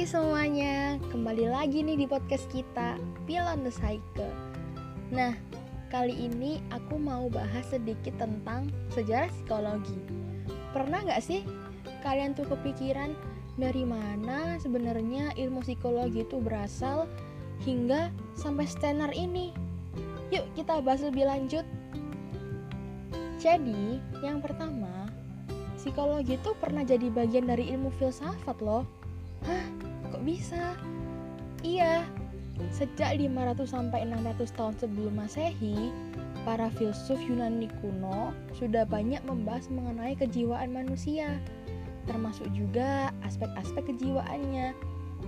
Hai semuanya, kembali lagi nih di podcast kita, Beyond the Cycle. Nah, kali ini aku mau bahas sedikit tentang sejarah psikologi. Pernah nggak sih kalian tuh kepikiran dari mana sebenarnya ilmu psikologi itu berasal hingga sampai stenar ini? Yuk kita bahas lebih lanjut. Jadi, yang pertama, psikologi itu pernah jadi bagian dari ilmu filsafat loh Hah, kok bisa? Iya, sejak 500 sampai 600 tahun sebelum Masehi, para filsuf Yunani kuno sudah banyak membahas mengenai kejiwaan manusia, termasuk juga aspek-aspek kejiwaannya.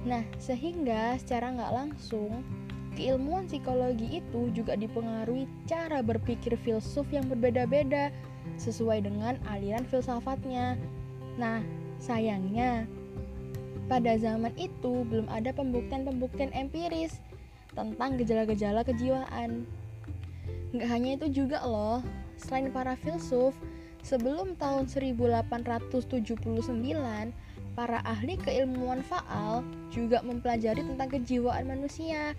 Nah, sehingga secara nggak langsung, keilmuan psikologi itu juga dipengaruhi cara berpikir filsuf yang berbeda-beda sesuai dengan aliran filsafatnya. Nah, sayangnya pada zaman itu belum ada pembuktian-pembuktian empiris tentang gejala-gejala kejiwaan. Nggak hanya itu juga loh, selain para filsuf, sebelum tahun 1879, para ahli keilmuan faal juga mempelajari tentang kejiwaan manusia.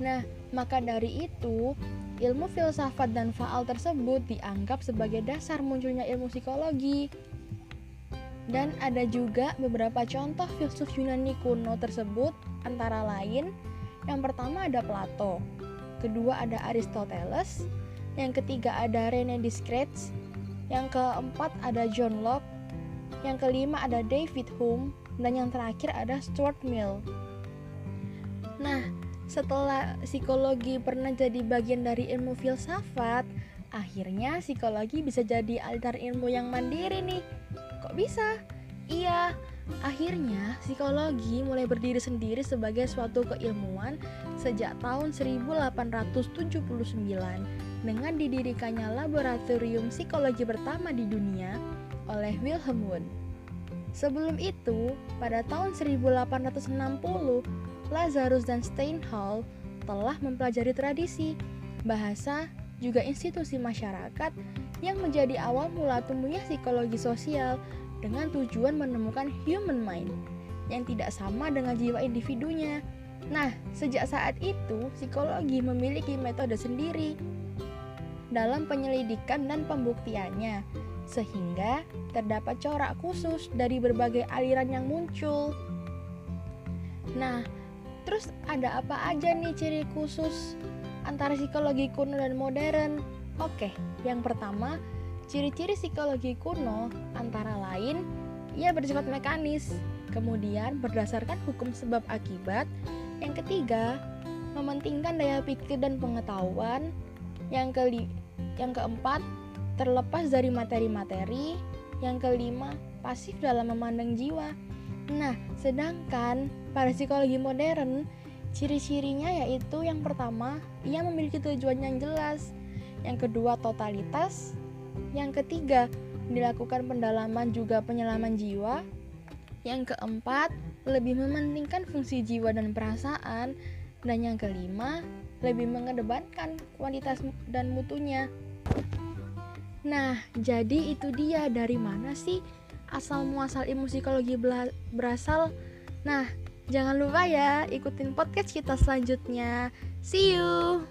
Nah, maka dari itu, ilmu filsafat dan faal tersebut dianggap sebagai dasar munculnya ilmu psikologi. Dan ada juga beberapa contoh filsuf Yunani kuno tersebut antara lain yang pertama ada Plato, kedua ada Aristoteles, yang ketiga ada Rene Descartes, yang keempat ada John Locke, yang kelima ada David Hume, dan yang terakhir ada Stuart Mill. Nah, setelah psikologi pernah jadi bagian dari ilmu filsafat, akhirnya psikologi bisa jadi aliran ilmu yang mandiri nih Kok bisa? Iya, akhirnya psikologi mulai berdiri sendiri sebagai suatu keilmuan sejak tahun 1879 dengan didirikannya laboratorium psikologi pertama di dunia oleh Wilhelm Wundt. Sebelum itu, pada tahun 1860, Lazarus dan Steinhall telah mempelajari tradisi, bahasa, juga institusi masyarakat yang menjadi awal mula tumbuhnya psikologi sosial dengan tujuan menemukan human mind yang tidak sama dengan jiwa individunya. Nah, sejak saat itu, psikologi memiliki metode sendiri dalam penyelidikan dan pembuktiannya, sehingga terdapat corak khusus dari berbagai aliran yang muncul. Nah, terus ada apa aja nih ciri khusus antara psikologi kuno dan modern? Oke, yang pertama, ciri-ciri psikologi kuno antara lain ia bersifat mekanis, kemudian berdasarkan hukum sebab akibat. Yang ketiga, mementingkan daya pikir dan pengetahuan. Yang keli yang keempat, terlepas dari materi-materi. Yang kelima, pasif dalam memandang jiwa. Nah, sedangkan pada psikologi modern, ciri-cirinya yaitu yang pertama, ia memiliki tujuan yang jelas. Yang kedua totalitas, yang ketiga dilakukan pendalaman juga penyelaman jiwa, yang keempat lebih mementingkan fungsi jiwa dan perasaan, dan yang kelima lebih mengedepankan kuantitas dan mutunya. Nah, jadi itu dia. Dari mana sih asal muasal ilmu psikologi berasal? Nah, jangan lupa ya ikutin podcast kita selanjutnya. See you.